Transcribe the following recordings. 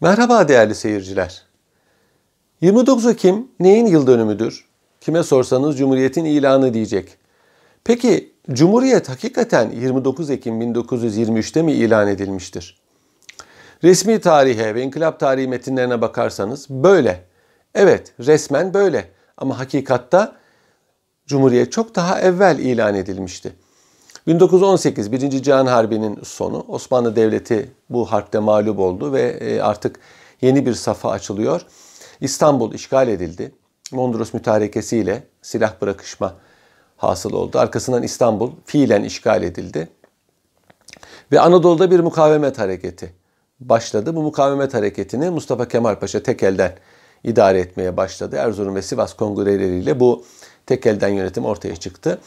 Merhaba değerli seyirciler. 29 Ekim neyin yıl dönümüdür? Kime sorsanız Cumhuriyet'in ilanı diyecek. Peki Cumhuriyet hakikaten 29 Ekim 1923'te mi ilan edilmiştir? Resmi tarihe ve inkılap tarihi metinlerine bakarsanız böyle. Evet resmen böyle ama hakikatta Cumhuriyet çok daha evvel ilan edilmişti. 1918 Birinci Cihan Harbi'nin sonu Osmanlı Devleti bu harpte mağlup oldu ve e, artık yeni bir safa açılıyor. İstanbul işgal edildi. Mondros mütarekesiyle silah bırakışma hasıl oldu. Arkasından İstanbul fiilen işgal edildi. Ve Anadolu'da bir mukavemet hareketi başladı. Bu mukavemet hareketini Mustafa Kemal Paşa tek elden idare etmeye başladı. Erzurum ve Sivas kongreleriyle bu tek elden yönetim ortaya çıktı.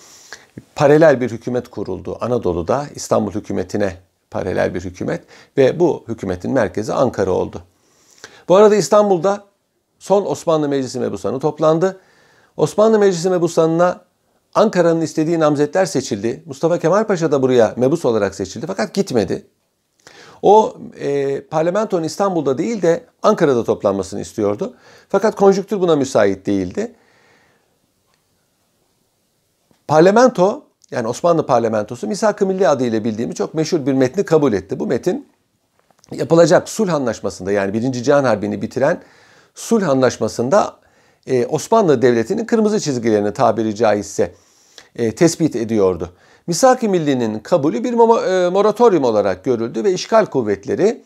Paralel bir hükümet kuruldu Anadolu'da İstanbul hükümetine paralel bir hükümet ve bu hükümetin merkezi Ankara oldu. Bu arada İstanbul'da son Osmanlı Meclisi Mebusanı toplandı. Osmanlı Meclisi Mebusanı'na Ankara'nın istediği namzetler seçildi. Mustafa Kemal Paşa da buraya mebus olarak seçildi fakat gitmedi. O e, parlamentonun İstanbul'da değil de Ankara'da toplanmasını istiyordu. Fakat konjüktür buna müsait değildi. Parlamento yani Osmanlı parlamentosu Misak-ı Milli adıyla bildiğimiz çok meşhur bir metni kabul etti. Bu metin yapılacak sulh anlaşmasında yani 1. Cihan Harbi'ni bitiren sulh anlaşmasında e, Osmanlı Devleti'nin kırmızı çizgilerini tabiri caizse e, tespit ediyordu. Misak-ı Milli'nin kabulü bir e, moratorium olarak görüldü ve işgal kuvvetleri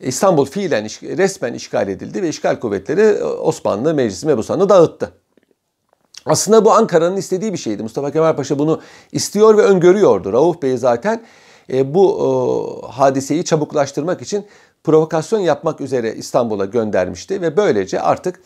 İstanbul fiilen resmen işgal edildi ve işgal kuvvetleri e, Osmanlı Meclisi Mebusan'ı dağıttı. Aslında bu Ankara'nın istediği bir şeydi. Mustafa Kemal Paşa bunu istiyor ve öngörüyordu. Rauf Bey zaten e, bu e, hadiseyi çabuklaştırmak için provokasyon yapmak üzere İstanbul'a göndermişti ve böylece artık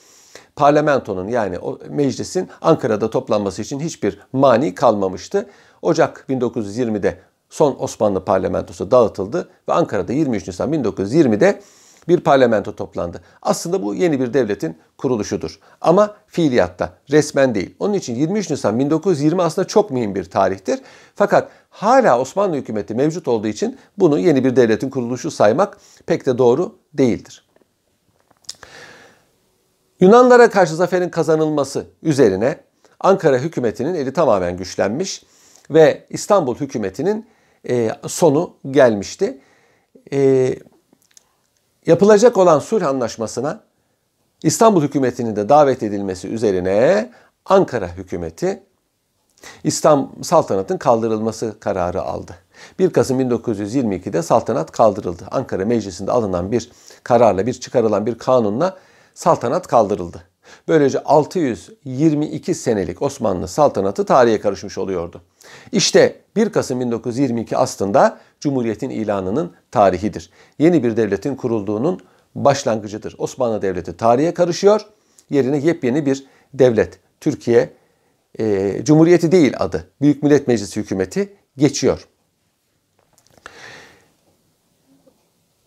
parlamentonun yani o meclisin Ankara'da toplanması için hiçbir mani kalmamıştı. Ocak 1920'de son Osmanlı parlamentosu dağıtıldı ve Ankara'da 23 Nisan 1920'de bir parlamento toplandı. Aslında bu yeni bir devletin kuruluşudur. Ama fiiliyatta, resmen değil. Onun için 23 Nisan 1920 aslında çok mühim bir tarihtir. Fakat hala Osmanlı hükümeti mevcut olduğu için bunu yeni bir devletin kuruluşu saymak pek de doğru değildir. Yunanlara karşı zaferin kazanılması üzerine Ankara hükümetinin eli tamamen güçlenmiş ve İstanbul hükümetinin e, sonu gelmişti. E, yapılacak olan sulh anlaşmasına İstanbul hükümetinin de davet edilmesi üzerine Ankara hükümeti İslam saltanatın kaldırılması kararı aldı. 1 Kasım 1922'de saltanat kaldırıldı. Ankara Meclisi'nde alınan bir kararla, bir çıkarılan bir kanunla saltanat kaldırıldı. Böylece 622 senelik Osmanlı saltanatı tarihe karışmış oluyordu. İşte 1 Kasım 1922 aslında Cumhuriyet'in ilanının tarihidir. Yeni bir devletin kurulduğunun başlangıcıdır. Osmanlı Devleti tarihe karışıyor. Yerine yepyeni bir devlet, Türkiye e, Cumhuriyeti değil adı, Büyük Millet Meclisi hükümeti geçiyor.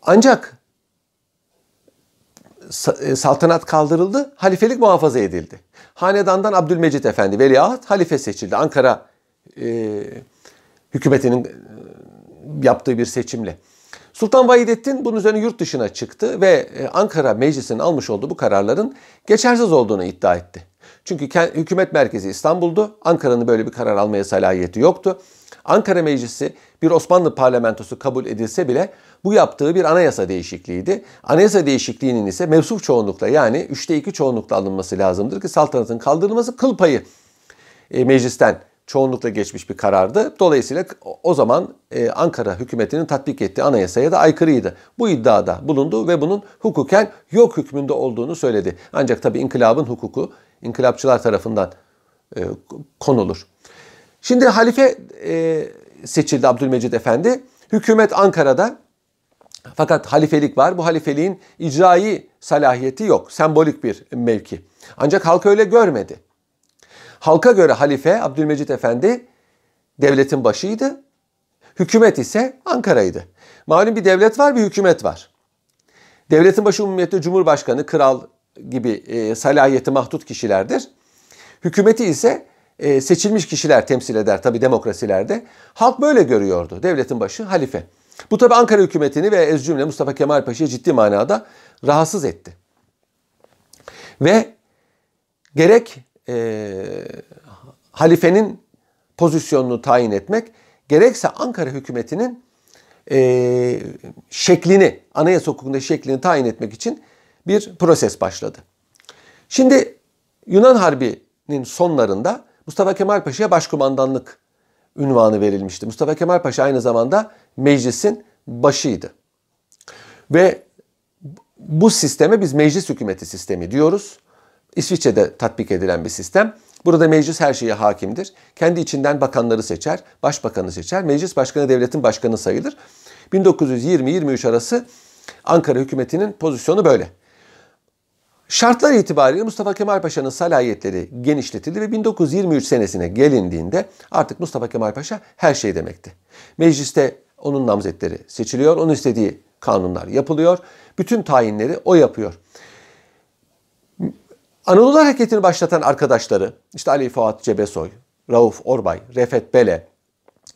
Ancak e, saltanat kaldırıldı, halifelik muhafaza edildi. Hanedandan Abdülmecit Efendi veliaht halife seçildi. Ankara e, hükümetinin yaptığı bir seçimle. Sultan Vahidettin bunun üzerine yurt dışına çıktı ve e, Ankara Meclisi'nin almış olduğu bu kararların geçersiz olduğunu iddia etti. Çünkü hükümet merkezi İstanbul'du. Ankara'nın böyle bir karar almaya salahiyeti yoktu. Ankara Meclisi bir Osmanlı parlamentosu kabul edilse bile bu yaptığı bir anayasa değişikliğiydi. Anayasa değişikliğinin ise mevsuf çoğunlukla yani üçte iki çoğunlukla alınması lazımdır ki saltanatın kaldırılması kıl payı e, meclisten çoğunlukla geçmiş bir karardı. Dolayısıyla o zaman e, Ankara hükümetinin tatbik ettiği anayasaya da aykırıydı. Bu iddiada bulundu ve bunun hukuken yok hükmünde olduğunu söyledi. Ancak tabii inkılabın hukuku inkılapçılar tarafından e, konulur. Şimdi halife e, seçildi Abdülmecid Efendi. Hükümet Ankara'da fakat halifelik var. Bu halifeliğin icraî salahiyeti yok. Sembolik bir mevki. Ancak halk öyle görmedi. Halka göre halife Abdülmecit Efendi devletin başıydı. Hükümet ise Ankara'ydı. Malum bir devlet var, bir hükümet var. Devletin başı umumiyette cumhurbaşkanı, kral gibi e, salahiyeti mahdut kişilerdir. Hükümeti ise e, seçilmiş kişiler temsil eder tabi demokrasilerde. Halk böyle görüyordu. Devletin başı halife. Bu tabi Ankara hükümetini ve ez cümle Mustafa Kemal Paşa'yı ciddi manada rahatsız etti. Ve gerek e, halifenin pozisyonunu tayin etmek, gerekse Ankara hükümetinin e, şeklini, anayasa hukukunda şeklini tayin etmek için bir proses başladı. Şimdi Yunan Harbi'nin sonlarında Mustafa Kemal Paşa'ya başkumandanlık ünvanı verilmişti. Mustafa Kemal Paşa aynı zamanda meclisin başıydı. Ve bu sisteme biz meclis hükümeti sistemi diyoruz. İsviçre'de tatbik edilen bir sistem. Burada meclis her şeye hakimdir. Kendi içinden bakanları seçer, başbakanı seçer. Meclis başkanı devletin başkanı sayılır. 1920-23 arası Ankara hükümetinin pozisyonu böyle. Şartlar itibariyle Mustafa Kemal Paşa'nın salayetleri genişletildi ve 1923 senesine gelindiğinde artık Mustafa Kemal Paşa her şey demekti. Mecliste onun namzetleri seçiliyor, onun istediği kanunlar yapılıyor. Bütün tayinleri o yapıyor. Anadolu Hareketi'ni başlatan arkadaşları, işte Ali Fuat Cebesoy, Rauf Orbay, Refet Bele,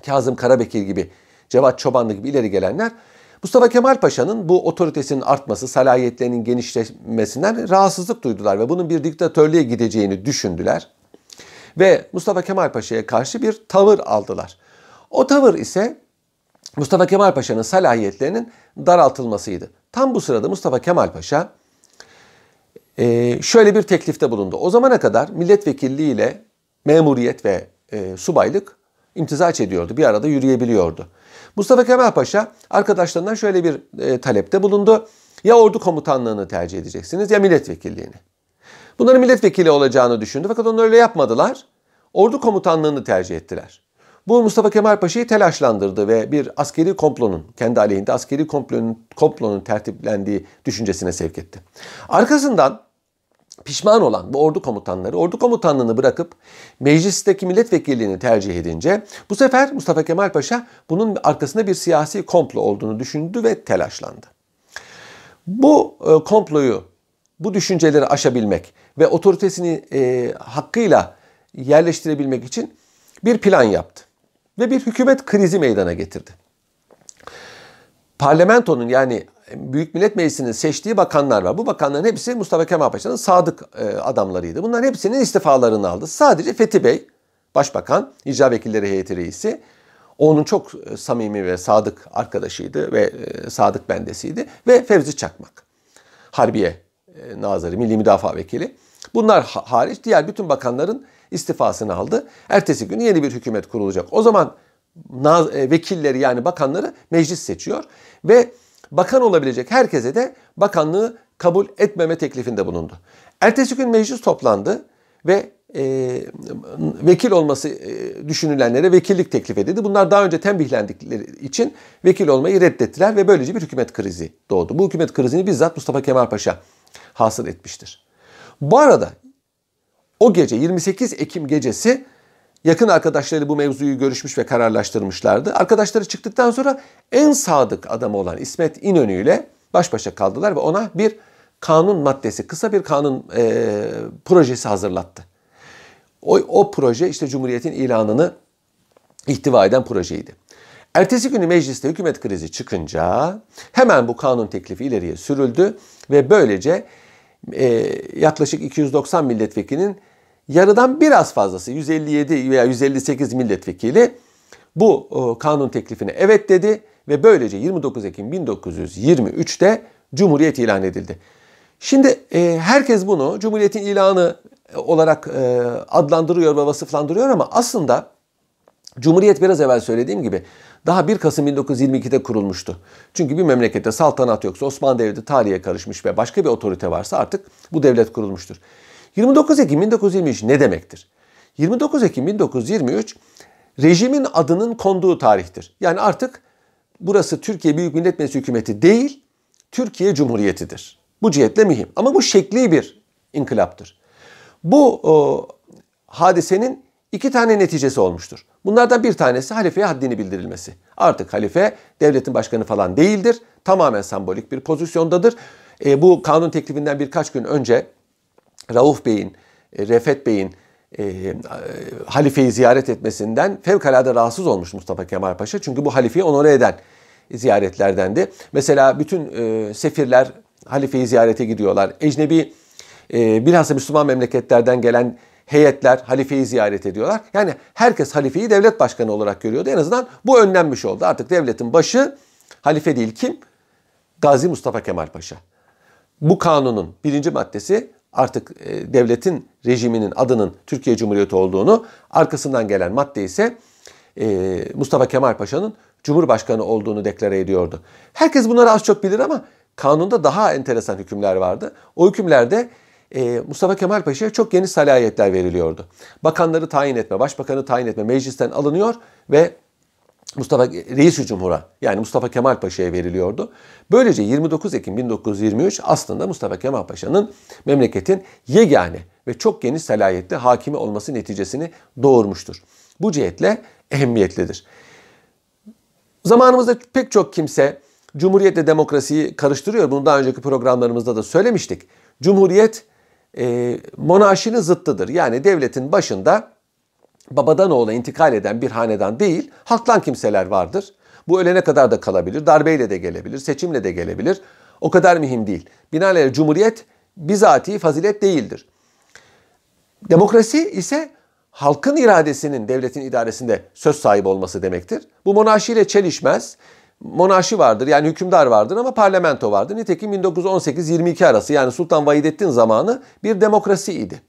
Kazım Karabekir gibi, Cevat Çobanlı gibi ileri gelenler Mustafa Kemal Paşa'nın bu otoritesinin artması, salayetlerinin genişlemesinden rahatsızlık duydular ve bunun bir diktatörlüğe gideceğini düşündüler. Ve Mustafa Kemal Paşa'ya karşı bir tavır aldılar. O tavır ise Mustafa Kemal Paşa'nın salayetlerinin daraltılmasıydı. Tam bu sırada Mustafa Kemal Paşa e, şöyle bir teklifte bulundu. O zamana kadar milletvekilliği ile memuriyet ve e, subaylık imtizaç ediyordu. Bir arada yürüyebiliyordu. Mustafa Kemal Paşa arkadaşlarından şöyle bir e, talepte bulundu. Ya ordu komutanlığını tercih edeceksiniz ya milletvekilliğini. Bunların milletvekili olacağını düşündü fakat onu öyle yapmadılar. Ordu komutanlığını tercih ettiler. Bu Mustafa Kemal Paşa'yı telaşlandırdı ve bir askeri komplonun, kendi aleyhinde askeri komplonun, komplonun tertiplendiği düşüncesine sevk etti. Arkasından pişman olan bu ordu komutanları ordu komutanlığını bırakıp meclisteki milletvekilliğini tercih edince bu sefer Mustafa Kemal Paşa bunun arkasında bir siyasi komplo olduğunu düşündü ve telaşlandı. Bu e, komployu, bu düşünceleri aşabilmek ve otoritesini e, hakkıyla yerleştirebilmek için bir plan yaptı ve bir hükümet krizi meydana getirdi. Parlamentonun yani Büyük Millet Meclisi'nin seçtiği bakanlar var. Bu bakanların hepsi Mustafa Kemal Paşa'nın sadık e, adamlarıydı. Bunların hepsinin istifalarını aldı. Sadece Fethi Bey, Başbakan, icra vekilleri heyeti reisi, onun çok e, samimi ve sadık arkadaşıydı ve e, sadık bendesiydi. Ve Fevzi Çakmak, Harbiye Nazırı, Milli Müdafaa Vekili. Bunlar hariç diğer bütün bakanların istifasını aldı. Ertesi gün yeni bir hükümet kurulacak. O zaman vekilleri yani bakanları meclis seçiyor ve bakan olabilecek herkese de bakanlığı kabul etmeme teklifinde bulundu. Ertesi gün meclis toplandı ve e, vekil olması e, düşünülenlere vekillik teklif edildi. Bunlar daha önce tembihlendikleri için vekil olmayı reddettiler ve böylece bir hükümet krizi doğdu. Bu hükümet krizini bizzat Mustafa Kemal Paşa hasıl etmiştir. Bu arada o gece 28 Ekim gecesi yakın arkadaşları bu mevzuyu görüşmüş ve kararlaştırmışlardı. Arkadaşları çıktıktan sonra en sadık adamı olan İsmet İnönü ile baş başa kaldılar ve ona bir kanun maddesi, kısa bir kanun e, projesi hazırlattı. O, o proje işte Cumhuriyet'in ilanını ihtiva eden projeydi. Ertesi günü mecliste hükümet krizi çıkınca hemen bu kanun teklifi ileriye sürüldü ve böylece e, yaklaşık 290 milletvekilinin yarıdan biraz fazlası 157 veya 158 milletvekili bu e, kanun teklifine evet dedi ve böylece 29 Ekim 1923'te Cumhuriyet ilan edildi. Şimdi e, herkes bunu Cumhuriyet'in ilanı olarak e, adlandırıyor ve vasıflandırıyor ama aslında Cumhuriyet biraz evvel söylediğim gibi daha 1 Kasım 1922'de kurulmuştu. Çünkü bir memlekette saltanat yoksa Osmanlı Devleti tarihe karışmış ve başka bir otorite varsa artık bu devlet kurulmuştur. 29 Ekim 1923 ne demektir? 29 Ekim 1923 rejimin adının konduğu tarihtir. Yani artık burası Türkiye Büyük Millet Meclisi hükümeti değil, Türkiye Cumhuriyeti'dir. Bu cihetle mühim. Ama bu şekli bir inkılaptır. Bu o, hadisenin iki tane neticesi olmuştur. Bunlardan bir tanesi halifeye haddini bildirilmesi. Artık halife devletin başkanı falan değildir. Tamamen sembolik bir pozisyondadır. E, bu kanun teklifinden birkaç gün önce Rauf Bey'in, e, Refet Bey'in e, e, halifeyi ziyaret etmesinden fevkalade rahatsız olmuş Mustafa Kemal Paşa. Çünkü bu halifeyi onore eden ziyaretlerdendi. Mesela bütün e, sefirler halifeyi ziyarete gidiyorlar. Ecnebi e, bilhassa Müslüman memleketlerden gelen heyetler halifeyi ziyaret ediyorlar. Yani herkes halifeyi devlet başkanı olarak görüyordu. En azından bu önlenmiş oldu. Artık devletin başı halife değil kim? Gazi Mustafa Kemal Paşa. Bu kanunun birinci maddesi artık e, devletin rejiminin adının Türkiye Cumhuriyeti olduğunu, arkasından gelen madde ise e, Mustafa Kemal Paşa'nın Cumhurbaşkanı olduğunu deklare ediyordu. Herkes bunları az çok bilir ama kanunda daha enteresan hükümler vardı. O hükümlerde e, Mustafa Kemal Paşa'ya çok geniş salayetler veriliyordu. Bakanları tayin etme, başbakanı tayin etme meclisten alınıyor ve Mustafa Reis-i Cumhur'a yani Mustafa Kemal Paşa'ya veriliyordu. Böylece 29 Ekim 1923 aslında Mustafa Kemal Paşa'nın memleketin yegane ve çok geniş salayetli hakimi olması neticesini doğurmuştur. Bu cihetle ehemmiyetlidir. Zamanımızda pek çok kimse Cumhuriyetle demokrasiyi karıştırıyor. Bunu daha önceki programlarımızda da söylemiştik. Cumhuriyet e, monarşinin zıttıdır. Yani devletin başında babadan oğula intikal eden bir hanedan değil, halktan kimseler vardır. Bu ölene kadar da kalabilir, darbeyle de gelebilir, seçimle de gelebilir. O kadar mühim değil. Binaenaleyh cumhuriyet bizatihi fazilet değildir. Demokrasi ise halkın iradesinin devletin idaresinde söz sahibi olması demektir. Bu monarşiyle çelişmez. Monarşi vardır yani hükümdar vardır ama parlamento vardır. Nitekim 1918-22 arası yani Sultan Vahidettin zamanı bir demokrasiydi.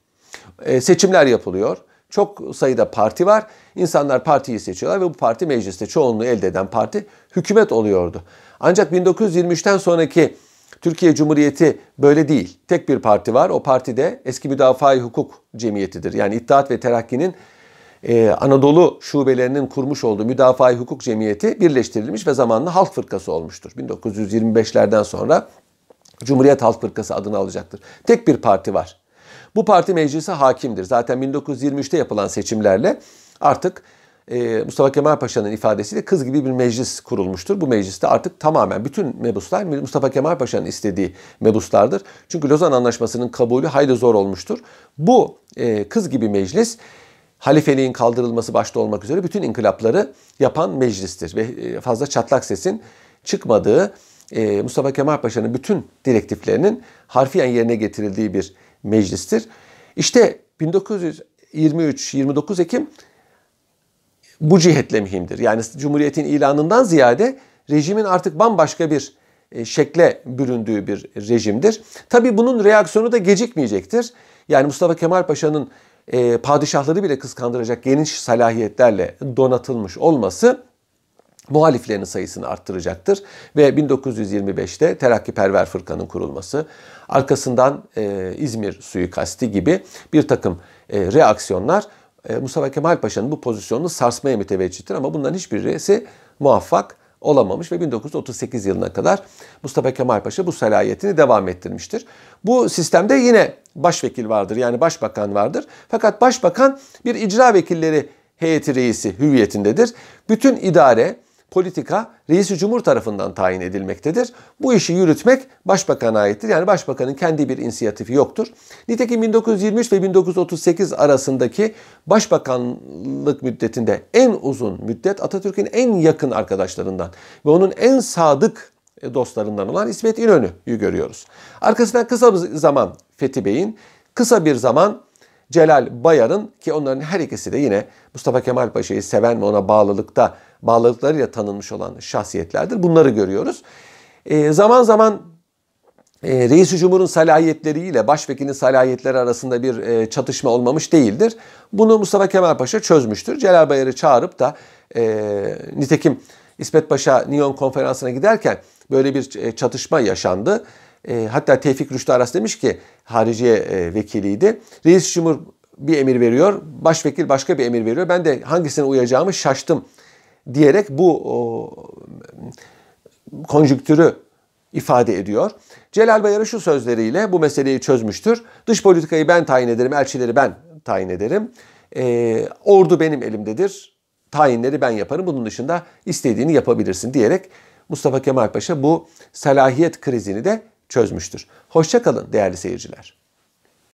E, seçimler yapılıyor. Çok sayıda parti var. İnsanlar partiyi seçiyorlar ve bu parti mecliste çoğunluğu elde eden parti hükümet oluyordu. Ancak 1923'ten sonraki Türkiye Cumhuriyeti böyle değil. Tek bir parti var. O parti de eski müdafaa hukuk cemiyetidir. Yani İttihat ve Terakki'nin e, Anadolu şubelerinin kurmuş olduğu müdafaa hukuk cemiyeti birleştirilmiş ve zamanla Halk Fırkası olmuştur. 1925'lerden sonra Cumhuriyet Halk Fırkası adını alacaktır. Tek bir parti var. Bu parti meclise hakimdir. Zaten 1923'te yapılan seçimlerle artık e, Mustafa Kemal Paşa'nın ifadesiyle kız gibi bir meclis kurulmuştur. Bu mecliste artık tamamen bütün mebuslar Mustafa Kemal Paşa'nın istediği mebuslardır. Çünkü Lozan Anlaşması'nın kabulü hayli zor olmuştur. Bu e, kız gibi meclis halifeliğin kaldırılması başta olmak üzere bütün inkılapları yapan meclistir. Ve e, fazla çatlak sesin çıkmadığı e, Mustafa Kemal Paşa'nın bütün direktiflerinin harfiyen yerine getirildiği bir meclistir. İşte 1923-29 Ekim bu cihetle mühimdir. Yani Cumhuriyet'in ilanından ziyade rejimin artık bambaşka bir e, şekle büründüğü bir rejimdir. Tabi bunun reaksiyonu da gecikmeyecektir. Yani Mustafa Kemal Paşa'nın e, padişahları bile kıskandıracak geniş salahiyetlerle donatılmış olması muhaliflerinin sayısını arttıracaktır. Ve 1925'te Terakkiperver Fırkanın kurulması, arkasından e, İzmir suikasti gibi bir takım e, reaksiyonlar e, Mustafa Kemal Paşa'nın bu pozisyonunu sarsmaya müteveccihtir ama bunların hiçbirisi muvaffak olamamış ve 1938 yılına kadar Mustafa Kemal Paşa bu salayetini devam ettirmiştir. Bu sistemde yine başvekil vardır yani başbakan vardır. Fakat başbakan bir icra vekilleri heyeti reisi hüviyetindedir. Bütün idare, politika reisi cumhur tarafından tayin edilmektedir. Bu işi yürütmek başbakana aittir. Yani başbakanın kendi bir inisiyatifi yoktur. Nitekim 1923 ve 1938 arasındaki başbakanlık müddetinde en uzun müddet Atatürk'ün en yakın arkadaşlarından ve onun en sadık dostlarından olan İsmet İnönü'yü görüyoruz. Arkasından kısa bir zaman Fethi Bey'in, kısa bir zaman Celal Bayar'ın ki onların her ikisi de yine Mustafa Kemal Paşa'yı seven ve ona bağlılıkta bağlılıklarıyla tanınmış olan şahsiyetlerdir. Bunları görüyoruz. E, zaman zaman e, Reis-i Cumhur'un salahiyetleriyle başvekilin salahiyetleri arasında bir e, çatışma olmamış değildir. Bunu Mustafa Kemal Paşa çözmüştür. Celal Bayar'ı çağırıp da e, nitekim İsmet Paşa Nyon konferansına giderken böyle bir e, çatışma yaşandı. E, hatta Tevfik Rüştü Aras demiş ki hariciye e, vekiliydi. Reis Cumhur bir emir veriyor, başvekil başka bir emir veriyor. Ben de hangisine uyacağımı şaştım diyerek bu konjüktürü ifade ediyor. Celal Bayar'ı şu sözleriyle bu meseleyi çözmüştür. Dış politikayı ben tayin ederim, elçileri ben tayin ederim. E, ordu benim elimdedir. Tayinleri ben yaparım. Bunun dışında istediğini yapabilirsin diyerek Mustafa Kemal Paşa bu salahiyet krizini de çözmüştür. Hoşçakalın değerli seyirciler.